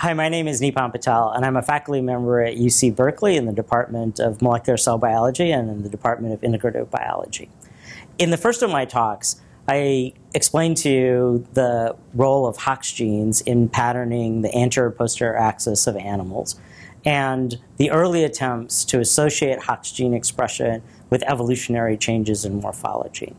Hi, my name is Nipam Patel, and I'm a faculty member at UC Berkeley in the Department of Molecular Cell Biology and in the Department of Integrative Biology. In the first of my talks, I explained to you the role of Hox genes in patterning the anterior posterior axis of animals and the early attempts to associate Hox gene expression with evolutionary changes in morphology.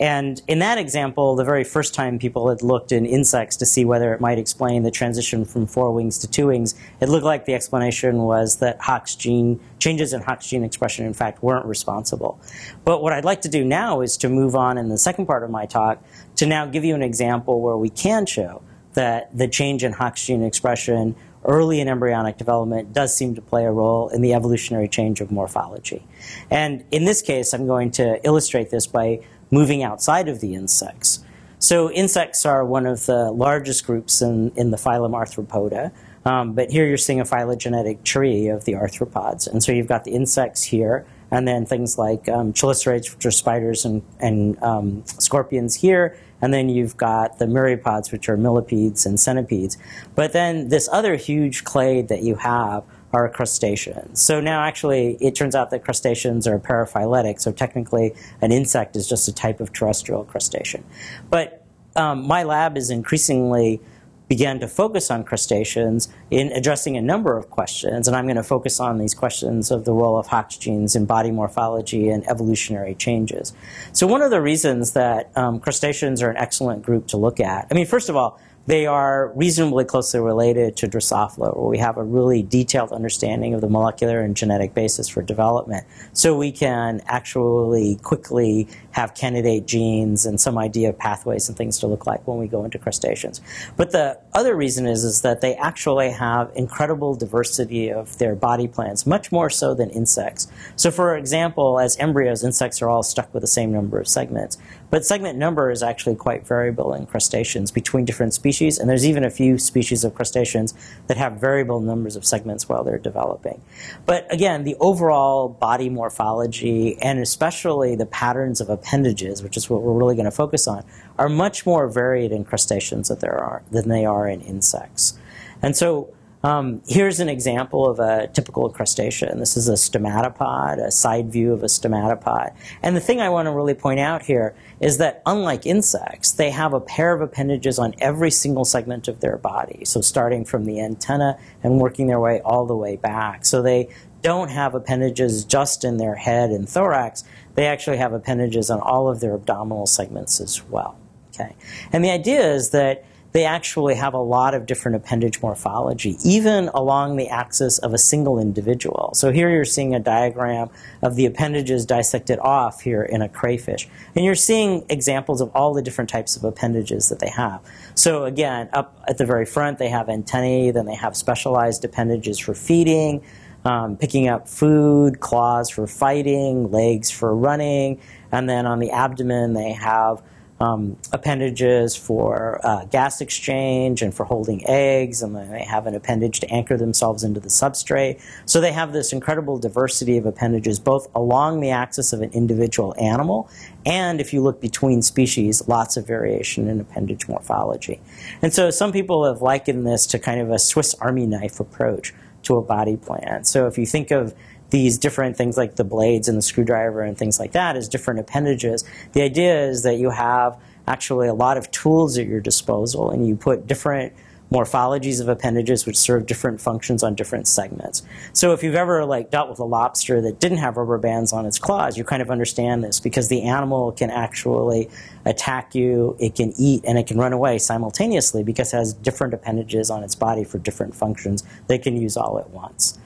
And in that example, the very first time people had looked in insects to see whether it might explain the transition from four wings to two wings, it looked like the explanation was that Hox gene, changes in Hox gene expression, in fact, weren't responsible. But what I'd like to do now is to move on in the second part of my talk to now give you an example where we can show that the change in Hox gene expression early in embryonic development does seem to play a role in the evolutionary change of morphology. And in this case, I'm going to illustrate this by moving outside of the insects. So insects are one of the largest groups in, in the phylum Arthropoda. Um, but here you're seeing a phylogenetic tree of the arthropods. And so you've got the insects here, and then things like um, chelicerates, which are spiders and, and um, scorpions here, and then you've got the myriapods, which are millipedes and centipedes. But then this other huge clade that you have are crustaceans. So now actually it turns out that crustaceans are paraphyletic, so technically an insect is just a type of terrestrial crustacean. But um, my lab is increasingly began to focus on crustaceans in addressing a number of questions, and I'm going to focus on these questions of the role of Hox genes in body morphology and evolutionary changes. So one of the reasons that um, crustaceans are an excellent group to look at, I mean, first of all, they are reasonably closely related to Drosophila, where we have a really detailed understanding of the molecular and genetic basis for development. So we can actually quickly have candidate genes and some idea of pathways and things to look like when we go into crustaceans. But the other reason is, is that they actually have incredible diversity of their body plans, much more so than insects. So for example, as embryos, insects are all stuck with the same number of segments. But segment number is actually quite variable in crustaceans between different species, and there's even a few species of crustaceans that have variable numbers of segments while they're developing. But again, the overall body morphology, and especially the patterns of appendages, which is what we're really going to focus on, are much more varied in crustaceans than, there are, than they are in insects. And so um, here's an example of a typical crustacean. This is a stomatopod, a side view of a stomatopod. And the thing I want to really point out here is that unlike insects, they have a pair of appendages on every single segment of their body. So starting from the antenna and working their way all the way back. So they don't have appendages just in their head and thorax. They actually have appendages on all of their abdominal segments as well. Okay. And the idea is that they actually have a lot of different appendage morphology, even along the axis of a single individual. So here you're seeing a diagram of the appendages dissected off here in a crayfish. And you're seeing examples of all the different types of appendages that they have. So again, up at the very front, they have antennae, then they have specialized appendages for feeding, um, picking up food, claws for fighting, legs for running, and then on the abdomen, they have um, appendages for uh, gas exchange and for holding eggs, and they have an appendage to anchor themselves into the substrate. So they have this incredible diversity of appendages, both along the axis of an individual animal, and if you look between species, lots of variation in appendage morphology. And so some people have likened this to kind of a Swiss Army knife approach to a body plan. So if you think of these different things like the blades and the screwdriver and things like that as different appendages. The idea is that you have actually a lot of tools at your disposal and you put different morphologies of appendages which serve different functions on different segments. So if you've ever like dealt with a lobster that didn't have rubber bands on its claws, you kind of understand this because the animal can actually attack you, it can eat, and it can run away simultaneously because it has different appendages on its body for different functions they can use all at once.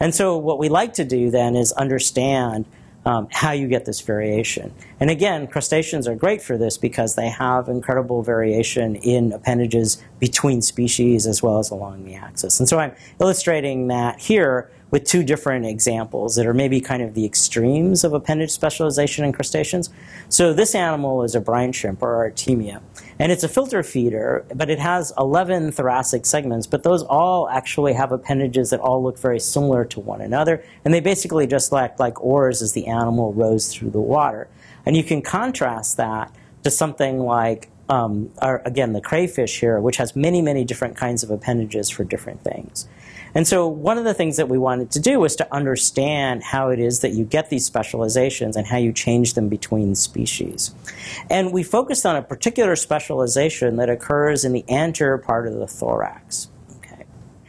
And so what we like to do then is understand um, how you get this variation. And again, crustaceans are great for this because they have incredible variation in appendages between species as well as along the axis. And so I'm illustrating that here with two different examples that are maybe kind of the extremes of appendage specialization in crustaceans. So this animal is a brine shrimp or Artemia. And it's a filter feeder, but it has 11 thoracic segments, but those all actually have appendages that all look very similar to one another. And they basically just act like oars as the animal rows through the water. And you can contrast that to something like um, are, again, the crayfish here, which has many, many different kinds of appendages for different things. And so one of the things that we wanted to do was to understand how it is that you get these specializations and how you change them between species. And we focused on a particular specialization that occurs in the anterior part of the thorax. Okay.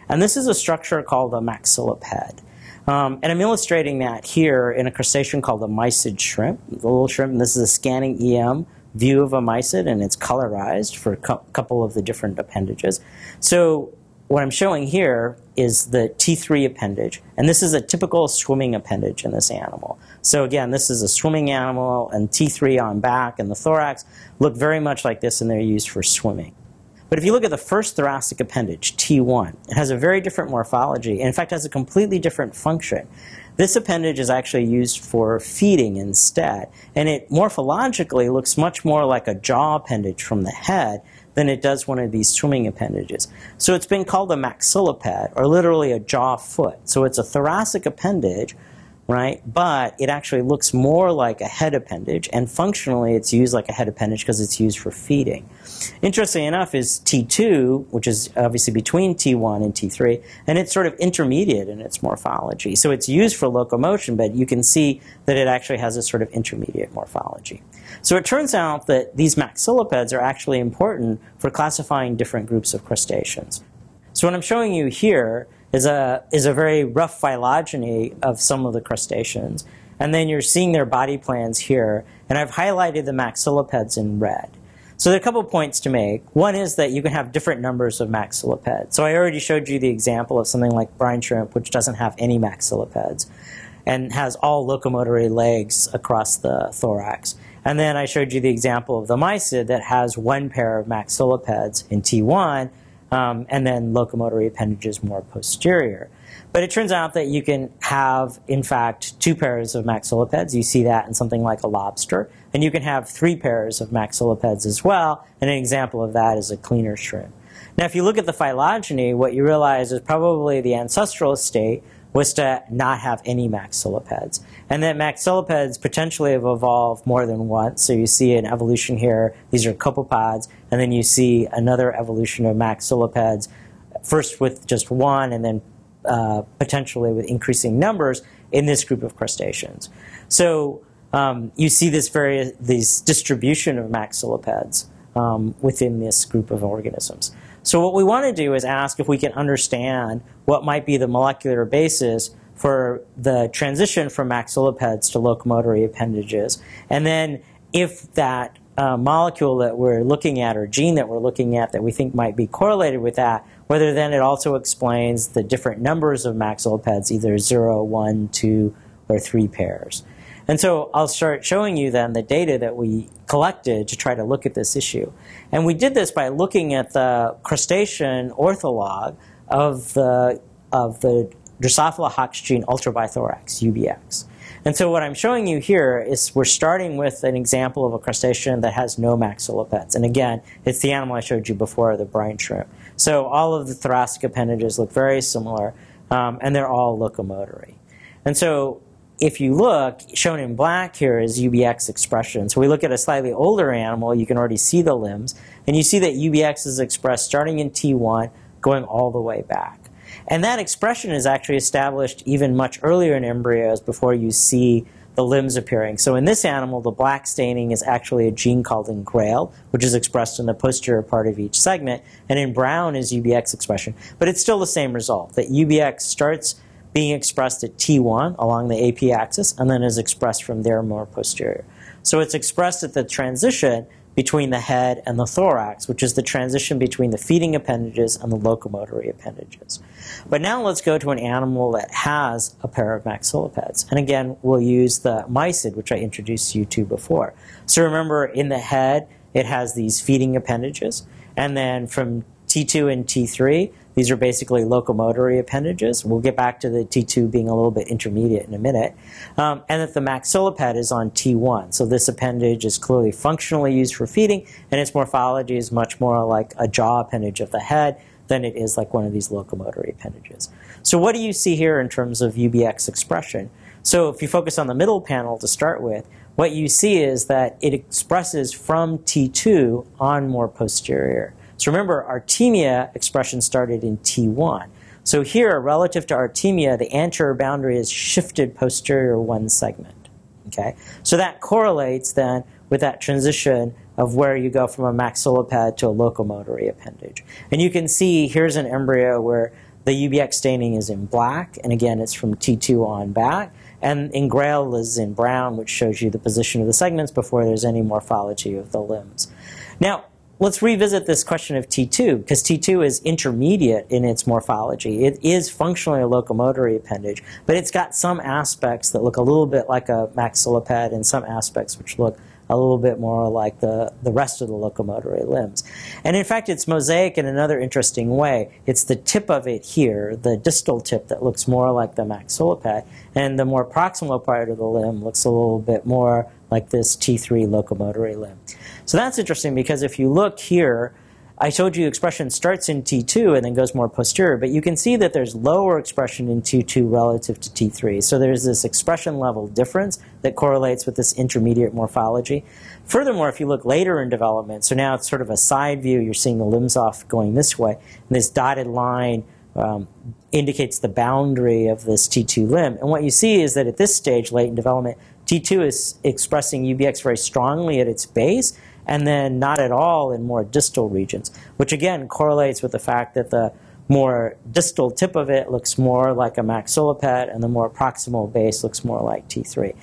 And this is a structure called a maxilliped. Um, and I'm illustrating that here in a crustacean called the mysid shrimp, the little shrimp. And this is a scanning EM view of a mysid, and it's colorized for a couple of the different appendages. So what I'm showing here is the T3 appendage, and this is a typical swimming appendage in this animal. So again, this is a swimming animal, and T3 on back and the thorax look very much like this, and they're used for swimming. But if you look at the first thoracic appendage, T1, it has a very different morphology, and in fact has a completely different function. This appendage is actually used for feeding instead, and it morphologically looks much more like a jaw appendage from the head than it does one of these swimming appendages. So it's been called a maxilliped, or literally a jaw foot. So it's a thoracic appendage, right? But it actually looks more like a head appendage, and functionally it's used like a head appendage because it's used for feeding. Interesting enough is T2, which is obviously between T1 and T3, and it's sort of intermediate in its morphology. So it's used for locomotion, but you can see that it actually has a sort of intermediate morphology. So it turns out that these maxillipeds are actually important for classifying different groups of crustaceans. So what I'm showing you here is a, is a very rough phylogeny of some of the crustaceans. And then you're seeing their body plans here. And I've highlighted the maxillipeds in red. So there are a couple points to make. One is that you can have different numbers of maxillipeds. So I already showed you the example of something like brine shrimp, which doesn't have any maxillipeds and has all locomotory legs across the thorax. And then I showed you the example of the mysid that has one pair of maxillipeds in T1 um, and then locomotory appendages more posterior. But it turns out that you can have, in fact, two pairs of maxillipeds. You see that in something like a lobster. And you can have three pairs of maxillipeds as well. And an example of that is a cleaner shrimp. Now, if you look at the phylogeny, what you realize is probably the ancestral state was to not have any maxillipeds. And that maxillipeds potentially have evolved more than once. So you see an evolution here, these are copepods, and then you see another evolution of maxillipeds, first with just one, and then uh, potentially with increasing numbers in this group of crustaceans. So um, you see this very this distribution of maxillipeds um, within this group of organisms. So what we want to do is ask if we can understand what might be the molecular basis for the transition from maxillipeds to locomotory appendages. And then if that uh, molecule that we're looking at or gene that we're looking at that we think might be correlated with that, whether then it also explains the different numbers of maxillipeds, either 0, 1, 2, or 3 pairs. And so I'll start showing you then the data that we collected to try to look at this issue. And we did this by looking at the crustacean ortholog of the, of the Drosophila hoxgene ultrabithorax, UBX. And so what I'm showing you here is we're starting with an example of a crustacean that has no maxillipeds. And again, it's the animal I showed you before, the brine shrimp. So all of the thoracic appendages look very similar, um, and they're all locomotory. And so if you look, shown in black here is UBX expression. So we look at a slightly older animal, you can already see the limbs, and you see that UBX is expressed starting in T1, going all the way back. And that expression is actually established even much earlier in embryos before you see the limbs appearing. So in this animal, the black staining is actually a gene called engrail, which is expressed in the posterior part of each segment, and in brown is UBX expression. But it's still the same result, that UBX starts being expressed at T1 along the AP axis and then is expressed from there more posterior. So it's expressed at the transition between the head and the thorax, which is the transition between the feeding appendages and the locomotory appendages. But now let's go to an animal that has a pair of maxillipeds. And again, we'll use the mysid, which I introduced you to before. So remember, in the head, it has these feeding appendages. And then from T2 and T3, these are basically locomotory appendages. We'll get back to the T2 being a little bit intermediate in a minute. Um, and that the maxilliped is on T1. So this appendage is clearly functionally used for feeding, and its morphology is much more like a jaw appendage of the head than it is like one of these locomotory appendages. So what do you see here in terms of UBX expression? So if you focus on the middle panel to start with, what you see is that it expresses from T2 on more posterior. So remember, artemia expression started in T1. So here, relative to artemia, the anterior boundary is shifted posterior one segment. Okay, so that correlates then with that transition of where you go from a maxilliped to a locomotory appendage. And you can see here's an embryo where the UBX staining is in black, and again, it's from T2 on back. And engrail is in brown, which shows you the position of the segments before there's any morphology of the limbs. Now, let's revisit this question of T2, because T2 is intermediate in its morphology. It is functionally a locomotory appendage, but it's got some aspects that look a little bit like a maxilliped and some aspects which look a little bit more like the, the rest of the locomotory limbs. And in fact, it's mosaic in another interesting way. It's the tip of it here, the distal tip, that looks more like the maxilliped, and the more proximal part of the limb looks a little bit more like this T3 locomotory limb. So that's interesting because if you look here, I told you expression starts in T2 and then goes more posterior, but you can see that there's lower expression in T2 relative to T3. So there's this expression level difference that correlates with this intermediate morphology. Furthermore, if you look later in development, so now it's sort of a side view, you're seeing the limbs off going this way, and this dotted line um, indicates the boundary of this T2 limb. And what you see is that at this stage, late in development, T2 is expressing UBX very strongly at its base, and then not at all in more distal regions, which again correlates with the fact that the more distal tip of it looks more like a maxilliped and the more proximal base looks more like T3.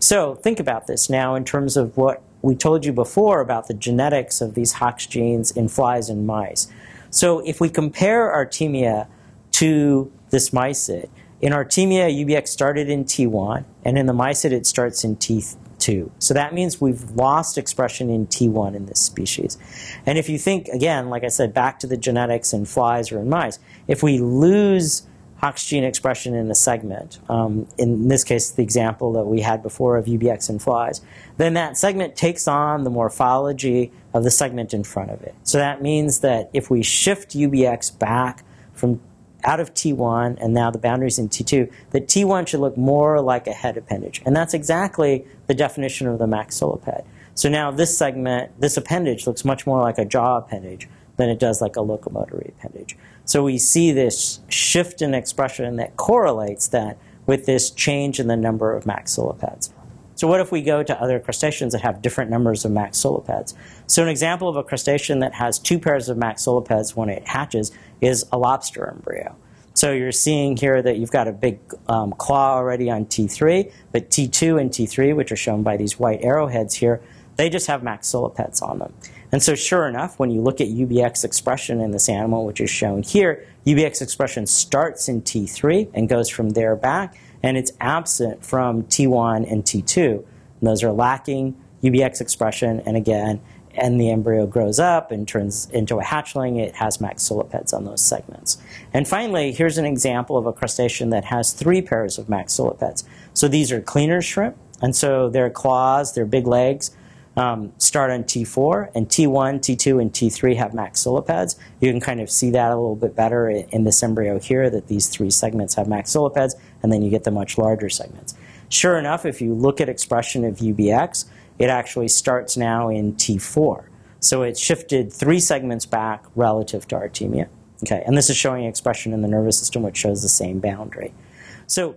So think about this now in terms of what we told you before about the genetics of these Hox genes in flies and mice. So if we compare artemia to this mysid, in artemia, UBX started in T1, and in the mysid, it starts in T3. 2. So that means we've lost expression in T1 in this species. And if you think, again, like I said, back to the genetics in flies or in mice, if we lose Hox gene expression in a segment, um, in this case, the example that we had before of UBX in flies, then that segment takes on the morphology of the segment in front of it. So that means that if we shift UBX back from out of T1 and now the boundaries in T2, that T1 should look more like a head appendage. And that's exactly the definition of the maxilliped. So now this segment, this appendage looks much more like a jaw appendage than it does like a locomotory appendage. So we see this shift in expression that correlates that with this change in the number of maxillipeds. So what if we go to other crustaceans that have different numbers of maxillipeds? So an example of a crustacean that has two pairs of maxillipeds when it hatches is a lobster embryo. So you're seeing here that you've got a big um, claw already on T3, but T2 and T3, which are shown by these white arrowheads here, they just have maxillipeds on them. And so sure enough, when you look at UBX expression in this animal, which is shown here, UBX expression starts in T3 and goes from there back and it's absent from T1 and T2. And those are lacking UBX expression, and again, and the embryo grows up and turns into a hatchling, it has maxillipeds on those segments. And finally, here's an example of a crustacean that has three pairs of maxillipeds. So these are cleaner shrimp, and so their claws, their big legs, um, start on T4, and T1, T2, and T3 have maxillipeds. You can kind of see that a little bit better in this embryo here, that these three segments have maxillipeds, and then you get the much larger segments. Sure enough, if you look at expression of UBX, it actually starts now in T4. So it's shifted three segments back relative to artemia. Okay, and this is showing expression in the nervous system, which shows the same boundary. So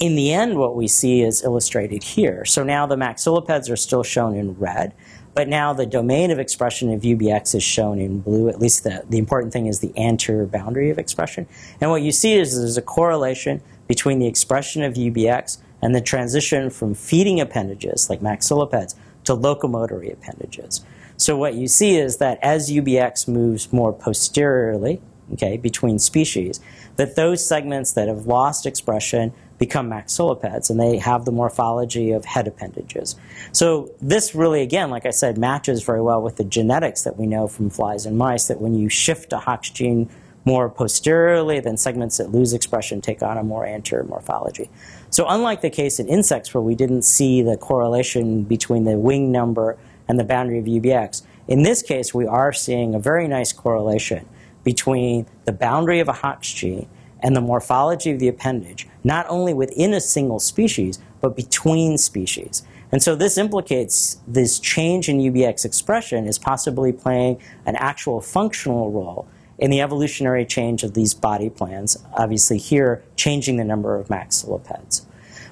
in the end, what we see is illustrated here. So now the maxillipeds are still shown in red, but now the domain of expression of UBX is shown in blue. At least the, the important thing is the anterior boundary of expression. And what you see is there's a correlation between the expression of UBX and the transition from feeding appendages, like maxillipeds, to locomotory appendages. So what you see is that as UBX moves more posteriorly, okay, between species, that those segments that have lost expression become maxillipeds, and they have the morphology of head appendages. So this really, again, like I said, matches very well with the genetics that we know from flies and mice, that when you shift a Hox gene more posteriorly, then segments that lose expression take on a more anterior morphology. So unlike the case in insects where we didn't see the correlation between the wing number and the boundary of UBX, in this case we are seeing a very nice correlation between the boundary of a Hox gene and the morphology of the appendage, not only within a single species, but between species. And so this implicates this change in UBX expression is possibly playing an actual functional role in the evolutionary change of these body plans, obviously here changing the number of maxillipeds.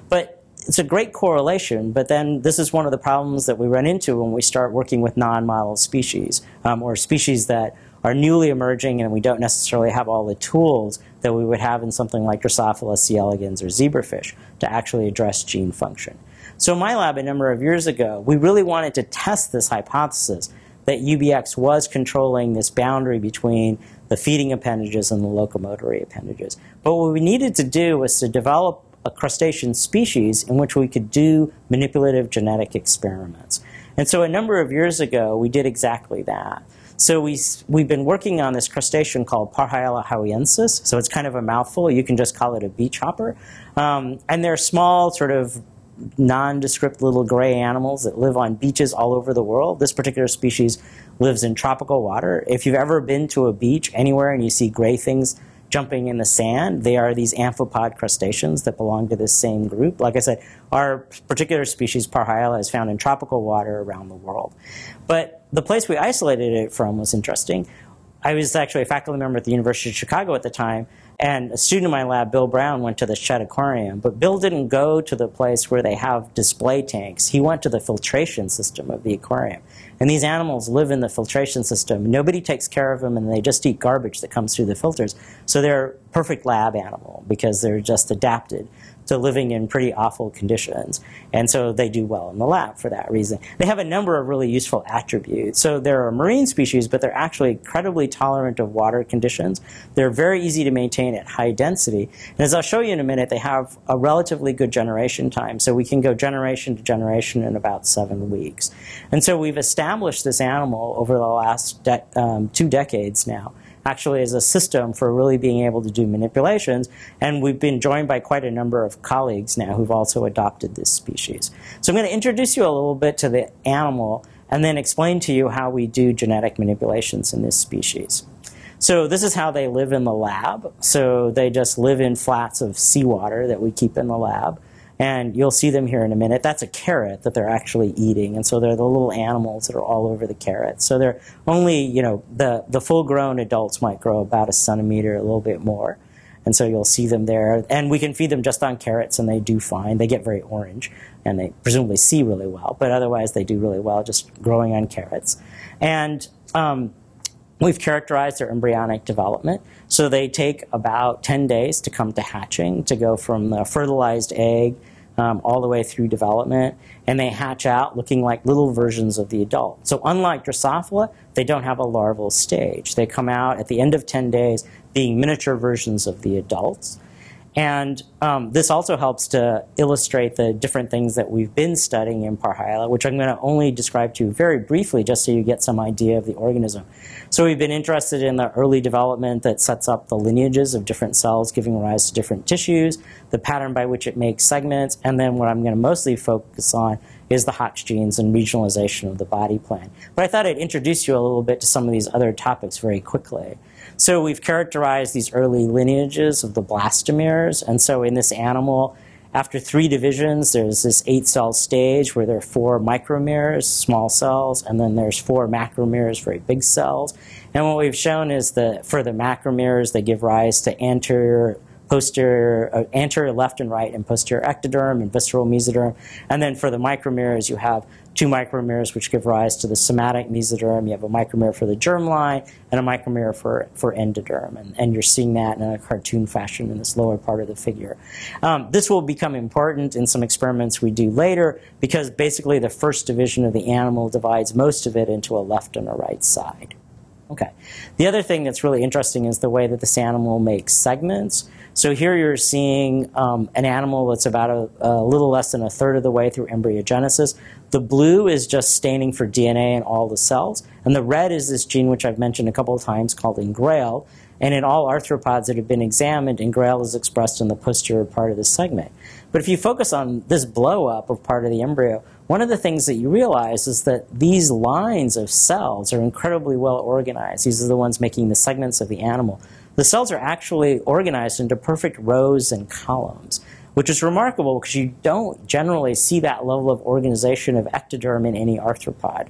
But it's a great correlation, but then this is one of the problems that we run into when we start working with non-model species um, or species that are newly emerging and we don't necessarily have all the tools that we would have in something like Drosophila, C. elegans, or zebrafish to actually address gene function. So in my lab a number of years ago, we really wanted to test this hypothesis that UBX was controlling this boundary between the feeding appendages and the locomotory appendages. But what we needed to do was to develop a crustacean species in which we could do manipulative genetic experiments. And so a number of years ago, we did exactly that. So we, we've been working on this crustacean called Parhyale hawaiensis. So it's kind of a mouthful. You can just call it a beach hopper. Um, and they're small, sort of nondescript little gray animals that live on beaches all over the world. This particular species lives in tropical water. If you've ever been to a beach anywhere and you see gray things jumping in the sand. They are these amphipod crustaceans that belong to this same group. Like I said, our particular species, Parhyale, is found in tropical water around the world. But the place we isolated it from was interesting. I was actually a faculty member at the University of Chicago at the time, and a student in my lab, Bill Browne, went to the Shedd Aquarium. But Bill didn't go to the place where they have display tanks. He went to the filtration system of the aquarium. And these animals live in the filtration system. Nobody takes care of them, and they just eat garbage that comes through the filters. So they're a perfect lab animal because they're just adapted to living in pretty awful conditions. And so they do well in the lab for that reason. They have a number of really useful attributes. So they're a marine species, but they're actually incredibly tolerant of water conditions. They're very easy to maintain at high density. And as I'll show you in a minute, they have a relatively good generation time. So we can go generation to generation in about seven weeks. And so we've established this animal over the last de um, two decades now actually as a system for really being able to do manipulations. And we've been joined by quite a number of colleagues now who've also adopted this species. So I'm going to introduce you a little bit to the animal and then explain to you how we do genetic manipulations in this species. So this is how they live in the lab. So they just live in flats of seawater that we keep in the lab. And you'll see them here in a minute. That's a carrot that they're actually eating. And so they're the little animals that are all over the carrot. So they're only, you know, the, the full grown adults might grow about a centimeter, a little bit more. And so you'll see them there. And we can feed them just on carrots, and they do fine. They get very orange, and they presumably see really well. But otherwise, they do really well just growing on carrots. And um, we've characterized their embryonic development. So they take about 10 days to come to hatching, to go from the fertilized egg um, all the way through development, and they hatch out looking like little versions of the adult. So unlike Drosophila, they don't have a larval stage. They come out at the end of 10 days being miniature versions of the adults. And um, this also helps to illustrate the different things that we've been studying in Parhyale, which I'm going to only describe to you very briefly just so you get some idea of the organism. So we've been interested in the early development that sets up the lineages of different cells giving rise to different tissues, the pattern by which it makes segments, and then what I'm going to mostly focus on is the Hox genes and regionalization of the body plan. But I thought I'd introduce you a little bit to some of these other topics very quickly. So we've characterized these early lineages of the blastomeres. And so in this animal, after three divisions, there's this eight cell stage where there are four micromeres, small cells, and then there's four macromeres, very big cells. And what we've shown is that for the macromeres, they give rise to anterior posterior, uh, anterior left and right, and posterior ectoderm and visceral mesoderm. And then for the micromeres, you have two micromeres which give rise to the somatic mesoderm. You have a micromere for the germline and a micromere for, for endoderm. And, and you're seeing that in a cartoon fashion in this lower part of the figure. Um, this will become important in some experiments we do later because basically the first division of the animal divides most of it into a left and a right side. Okay. The other thing that's really interesting is the way that this animal makes segments. So here you're seeing um, an animal that's about a, a, little less than a third of the way through embryogenesis. The blue is just staining for DNA in all the cells, and the red is this gene which I've mentioned a couple of times called engrail. And in all arthropods that have been examined, engrail is expressed in the posterior part of the segment. But if you focus on this blow up of part of the embryo, one of the things that you realize is that these lines of cells are incredibly well organized. These are the ones making the segments of the animal. The cells are actually organized into perfect rows and columns. which is remarkable because you don't generally see that level of organization of ectoderm in any arthropod.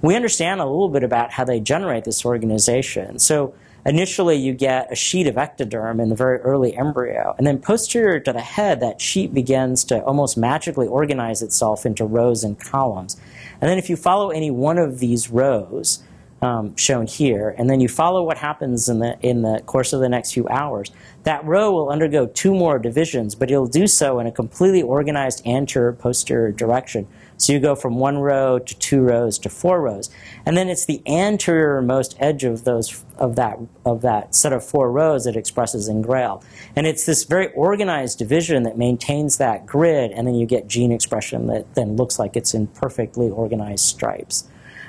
We understand a little bit about how they generate this organization. So initially you get a sheet of ectoderm in the very early embryo, and then posterior to the head, that sheet begins to almost magically organize itself into rows and columns. And then if you follow any one of these rows, um, shown here, and then you follow what happens in the in the course of the next few hours. That row will undergo two more divisions, but it'll do so in a completely organized anterior posterior direction. So you go from one row to two rows to four rows, and then it's the anterior most edge of those of that of that set of four rows that expresses engrail, and it's this very organized division that maintains that grid, and then you get gene expression that then looks like it's in perfectly organized stripes.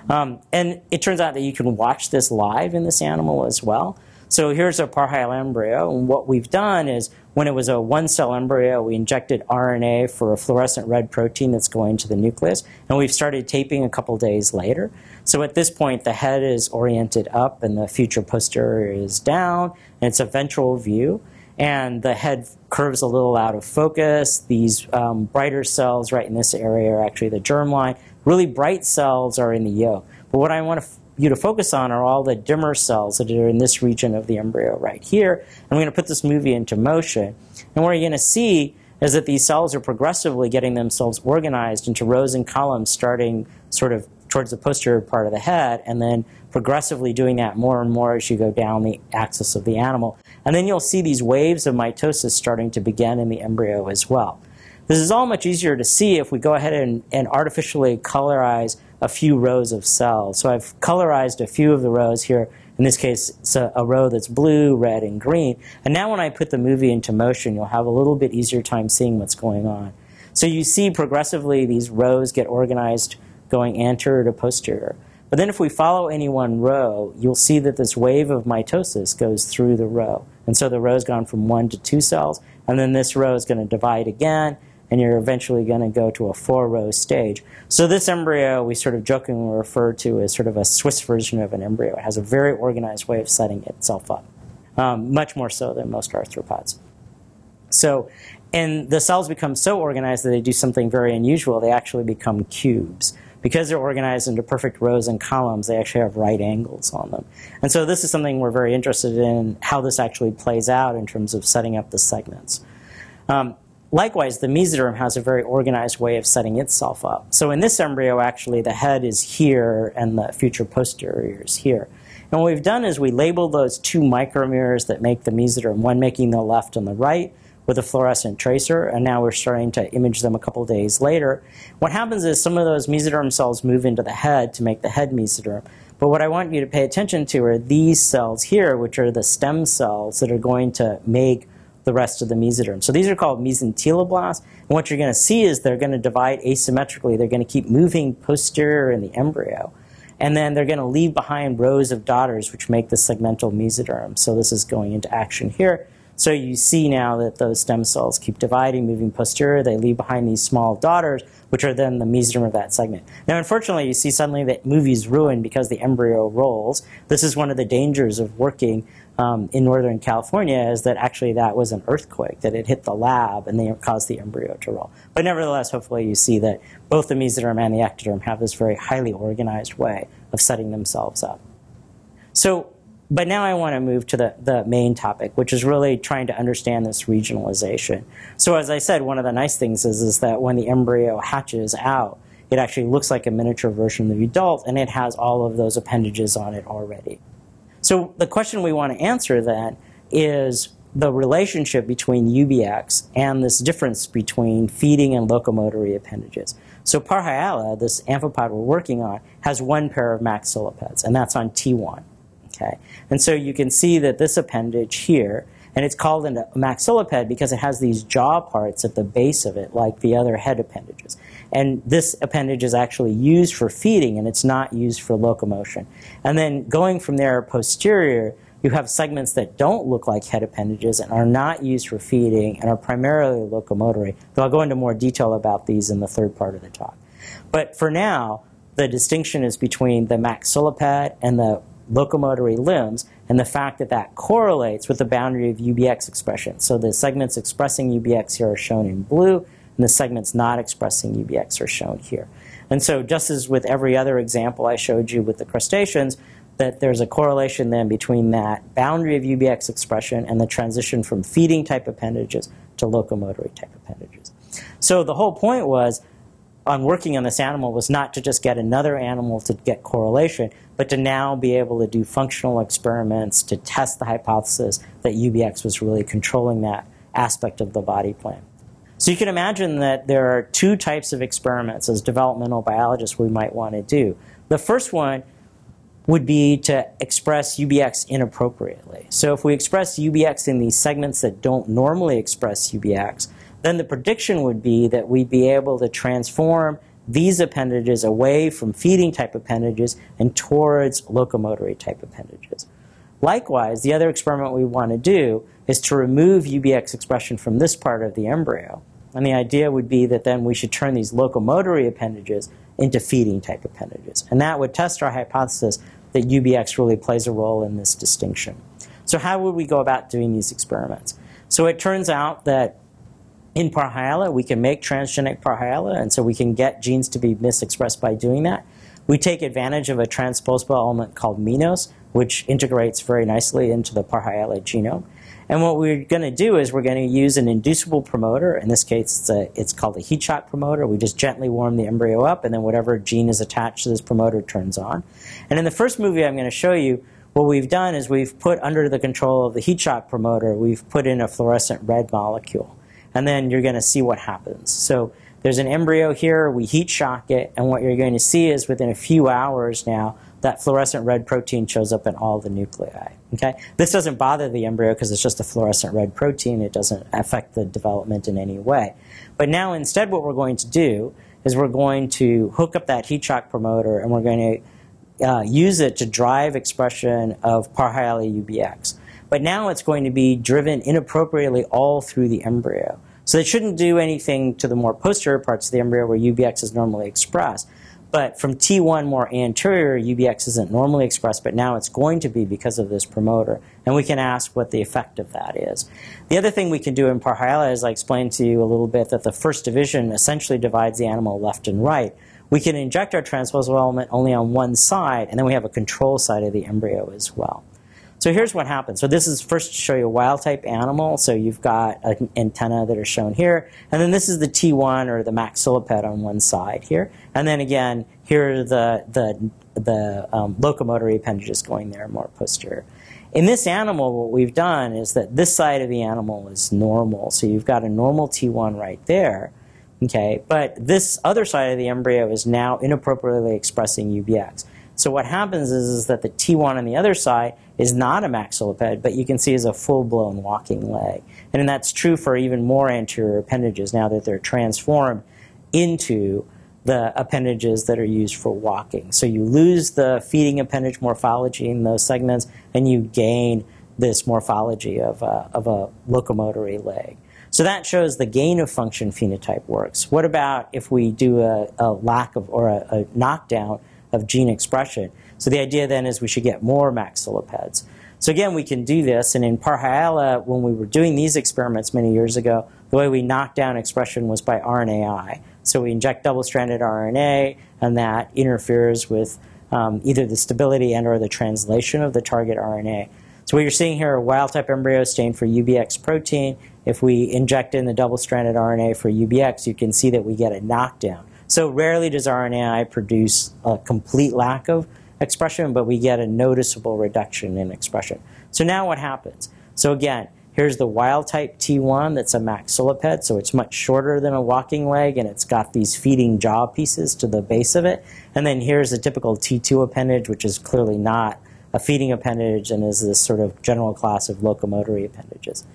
Um, and it turns out that you can watch this live in this animal as well. So here's a Parhyale embryo, and what we've done is when it was a one-cell embryo, we injected RNA for a fluorescent red protein that's going to the nucleus, and we've started taping a couple days later. So at this point, the head is oriented up and the future posterior is down, and it's a ventral view and the head curves a little out of focus. These um, brighter cells right in this area are actually the germline. Really bright cells are in the yolk. But what I want you to focus on are all the dimmer cells that are in this region of the embryo right here. And we're going to put this movie into motion. And what you're going to see is that these cells are progressively getting themselves organized into rows and columns starting sort of towards the posterior part of the head and then progressively doing that more and more as you go down the axis of the animal. And then you'll see these waves of mitosis starting to begin in the embryo as well. This is all much easier to see if we go ahead and, and artificially colorize a few rows of cells. So I've colorized a few of the rows here. In this case, it's a, a, row that's blue, red, and green. And now when I put the movie into motion, you'll have a little bit easier time seeing what's going on. So you see progressively these rows get organized going anterior to posterior. But then if we follow any one row, you'll see that this wave of mitosis goes through the row. And so the row's gone from one to two cells, and then this row is going to divide again, and you're eventually going to go to a four row stage. So this embryo we sort of jokingly refer to as sort of a Swiss version of an embryo. It has a very organized way of setting itself up, um, much more so than most arthropods. So, and the cells become so organized that they do something very unusual. They actually become cubes because they're organized into perfect rows and columns, they actually have right angles on them. And so this is something we're very interested in, how this actually plays out in terms of setting up the segments. Um, likewise, the mesoderm has a very organized way of setting itself up. So in this embryo, actually, the head is here and the future posterior is here. And what we've done is we labeled those two micromeres that make the mesoderm, one making the left and the right, with a fluorescent tracer, and now we're starting to image them a couple days later. What happens is some of those mesoderm cells move into the head to make the head mesoderm. But what I want you to pay attention to are these cells here, which are the stem cells that are going to make the rest of the mesoderm. So these are called mesoteloblasts. And what you're going to see is they're going to divide asymmetrically. They're going to keep moving posterior in the embryo. And then they're going to leave behind rows of daughters, which make the segmental mesoderm. So this is going into action here. So you see now that those stem cells keep dividing, moving posterior. They leave behind these small daughters, which are then the mesoderm of that segment. Now, unfortunately, you see suddenly that movie's ruined because the embryo rolls. This is one of the dangers of working um, in Northern California is that actually that was an earthquake, that it hit the lab and they caused the embryo to roll. But nevertheless, hopefully you see that both the mesoderm and the ectoderm have this very highly organized way of setting themselves up. So but now I want to move to the, the main topic, which is really trying to understand this regionalization. So as I said, one of the nice things is, is that when the embryo hatches out, it actually looks like a miniature version of the adult, and it has all of those appendages on it already. So the question we want to answer then is the relationship between UBX and this difference between feeding and locomotory appendages. So Parhyale, this amphipod we're working on, has one pair of maxillipeds, and that's on T1. Okay, and so you can see that this appendage here, and it's called a maxilliped because it has these jaw parts at the base of it, like the other head appendages. And this appendage is actually used for feeding, and it's not used for locomotion. And then going from there posterior, you have segments that don't look like head appendages and are not used for feeding and are primarily locomotory. Though I'll go into more detail about these in the third part of the talk. But for now, the distinction is between the maxilliped and the locomotory limbs and the fact that that correlates with the boundary of UBX expression. So the segments expressing UBX here are shown in blue, and the segments not expressing UBX are shown here. And so just as with every other example I showed you with the crustaceans, that there's a correlation then between that boundary of UBX expression and the transition from feeding type appendages to locomotory type appendages. So the whole point was on working on this animal was not to just get another animal to get correlation, but to now be able to do functional experiments to test the hypothesis that UBX was really controlling that aspect of the body plan. So you can imagine that there are two types of experiments as developmental biologists we might want to do. The first one would be to express UBX inappropriately. So if we express UBX in these segments that don't normally express UBX, then the prediction would be that we'd be able to transform these appendages away from feeding type appendages and towards locomotory type appendages. Likewise, the other experiment we want to do is to remove UBX expression from this part of the embryo. And the idea would be that then we should turn these locomotory appendages into feeding type appendages. And that would test our hypothesis that UBX really plays a role in this distinction. So how would we go about doing these experiments? So it turns out that in Parhyale, we can make transgenic Parhyale, and so we can get genes to be misexpressed by doing that. We take advantage of a transposable element called Minos, which integrates very nicely into the Parhyale genome. And what we're going to do is we're going to use an inducible promoter. In this case, it's, a, it's called a heat shock promoter. We just gently warm the embryo up, and then whatever gene is attached to this promoter turns on. And in the first movie I'm going to show you, what we've done is we've put under the control of the heat shock promoter, we've put in a fluorescent red molecule and then you're going to see what happens. So there's an embryo here, we heat shock it, and what you're going to see is within a few hours now, that fluorescent red protein shows up in all the nuclei. Okay? This doesn't bother the embryo because it's just a fluorescent red protein. It doesn't affect the development in any way. But now instead what we're going to do is we're going to hook up that heat shock promoter and we're going to uh, use it to drive expression of Parhyale UBX. But now it's going to be driven inappropriately all through the embryo. So it shouldn't do anything to the more posterior parts of the embryo where UBX is normally expressed. But from T1 more anterior, UBX isn't normally expressed, but now it's going to be because of this promoter. And we can ask what the effect of that is. The other thing we can do in Parhyale is I explained to you a little bit that the first division essentially divides the animal left and right. We can inject our transposable element only on one side, and then we have a control side of the embryo as well. So here's what happens. So this is first to show you a wild type animal. So you've got an antenna that are shown here. And then this is the T1 or the maxilliped on one side here. And then again, here are the, the, the um, locomotory appendages going there more posterior. In this animal, what we've done is that this side of the animal is normal. So you've got a normal T1 right there. Okay, but this other side of the embryo is now inappropriately expressing UBX. So what happens is, is that the T1 on the other side is not a maxilliped, but you can see is a full-blown walking leg. And that's true for even more anterior appendages now that they're transformed into the appendages that are used for walking. So you lose the feeding appendage morphology in those segments, and you gain this morphology of a, of a locomotory leg. So that shows the gain of function phenotype works. What about if we do a, a lack of or a, a knockdown of gene expression. So the idea then is we should get more maxillipeds. So again, we can do this, and in Parhyale, when we were doing these experiments many years ago, the way we knocked down expression was by RNAi. So we inject double-stranded RNA, and that interferes with um, either the stability and or the translation of the target RNA. So what you're seeing here are wild-type embryos stained for UBX protein. If we inject in the double-stranded RNA for UBX, you can see that we get a knockdown. So rarely does RNAi produce a complete lack of expression, but we get a noticeable reduction in expression. So now what happens? So again, here's the wild type T1 that's a maxilliped, so it's much shorter than a walking leg and it's got these feeding jaw pieces to the base of it. And then here's a typical T2 appendage, which is clearly not a feeding appendage and is this sort of general class of locomotory appendages.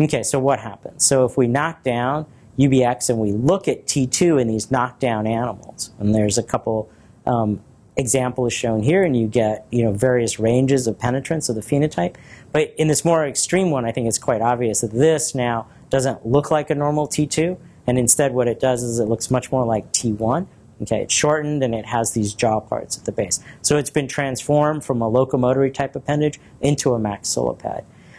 Okay, so what happens? So if we knock down UBX and we look at T2 in these knockdown animals, and there's a couple um, examples shown here, and you get you know various ranges of penetrance of the phenotype. But in this more extreme one, I think it's quite obvious that this now doesn't look like a normal T2, and instead what it does is it looks much more like T1, Okay, it's shortened and it has these jaw parts at the base. So it's been transformed from a locomotory type appendage into a maxilliped.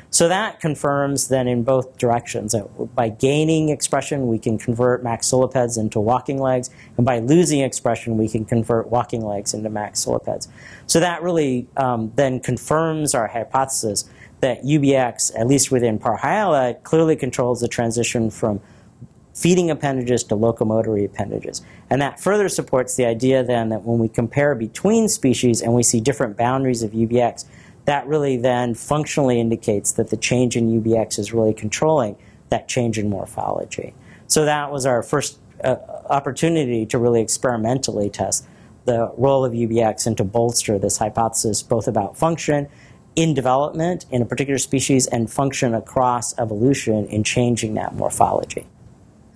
So that confirms then in both directions that by gaining expression, we can convert maxillipeds into walking legs, and by losing expression, we can convert walking legs into maxillipeds. So that really um, then confirms our hypothesis that UBX, at least within Parhyale, clearly controls the transition from feeding appendages to locomotory appendages. And that further supports the idea then that when we compare between species and we see different boundaries of UBX, that really then functionally indicates that the change in UBX is really controlling that change in morphology. So that was our first uh, opportunity to really experimentally test the role of UBX and to bolster this hypothesis both about function in development in a particular species and function across evolution in changing that morphology.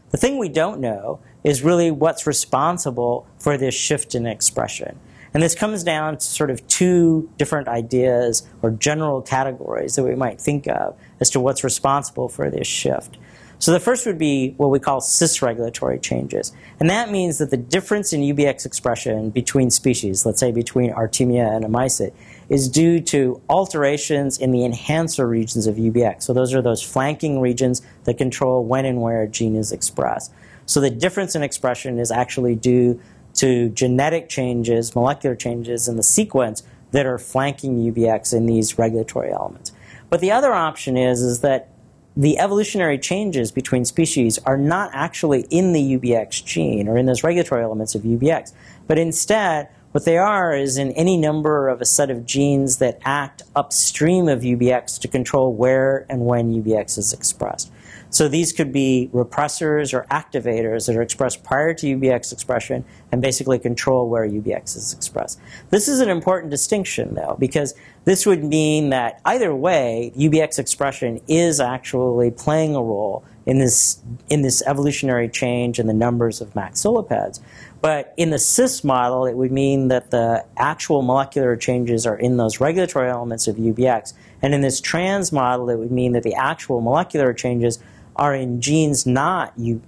The thing we don't know is really what's responsible for this shift in expression. And this comes down to sort of two different ideas or general categories that we might think of as to what's responsible for this shift. So the first would be what we call cis-regulatory changes. And that means that the difference in UBX expression between species, let's say between Artemia and a mysid, is due to alterations in the enhancer regions of UBX. So those are those flanking regions that control when and where a gene is expressed. So the difference in expression is actually due to genetic changes, molecular changes in the sequence that are flanking UBX in these regulatory elements. But the other option is, is that the evolutionary changes between species are not actually in the UBX gene or in those regulatory elements of UBX, but instead what they are is in any number of a set of genes that act upstream of UBX to control where and when UBX is expressed. So these could be repressors or activators that are expressed prior to UBX expression and basically control where UBX is expressed. This is an important distinction, though, because this would mean that either way, UBX expression is actually playing a role in this, in this evolutionary change in the numbers of maxillipeds. But in the cis model, it would mean that the actual molecular changes are in those regulatory elements of UBX. And in this trans model, it would mean that the actual molecular changes are in genes not U,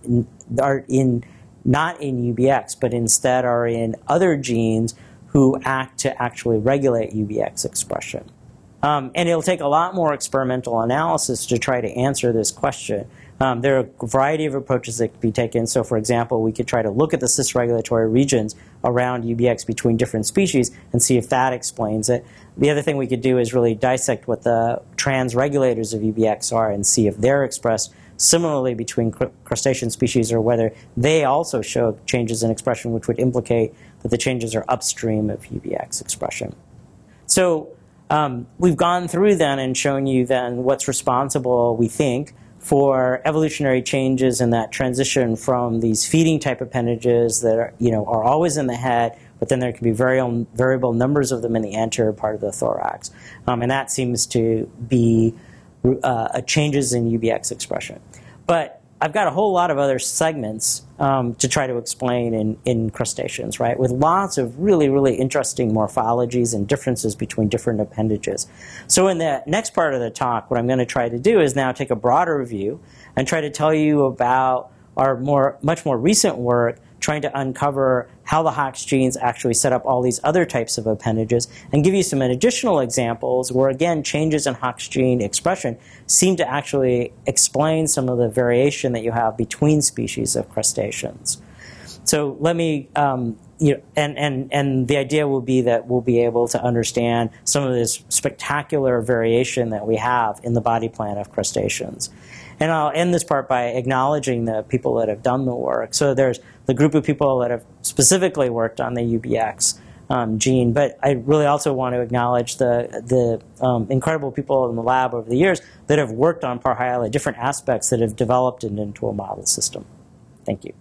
are in not in UBX, but instead are in other genes who act to actually regulate UBX expression. Um, and it'll take a lot more experimental analysis to try to answer this question. Um, there are a variety of approaches that can be taken. So, for example, we could try to look at the cis-regulatory regions around UBX between different species and see if that explains it. The other thing we could do is really dissect what the trans regulators of UBX are and see if they're expressed similarly between cr crustacean species or whether they also show changes in expression which would implicate that the changes are upstream of UBX expression. So um, we've gone through then and shown you then what's responsible, we think, for evolutionary changes in that transition from these feeding type appendages that are, you know, are always in the head, but then there can be variable, variable numbers of them in the anterior part of the thorax. Um, and that seems to be uh, changes in UBX expression. But I've got a whole lot of other segments um, to try to explain in, in crustaceans, right, with lots of really, really interesting morphologies and differences between different appendages. So in the next part of the talk, what I'm going to try to do is now take a broader view and try to tell you about our more, much more recent work trying to uncover how the Hox genes actually set up all these other types of appendages and give you some additional examples where, again, changes in Hox gene expression seem to actually explain some of the variation that you have between species of crustaceans. So let me, um, you know, and, and, and the idea will be that we'll be able to understand some of this spectacular variation that we have in the body plan of crustaceans. And I'll end this part by acknowledging the people that have done the work. So there's the group of people that have specifically worked on the UBX um, gene, but I really also want to acknowledge the, the um, incredible people in the lab over the years that have worked on Parhyale, different aspects that have developed it into a model system. Thank you.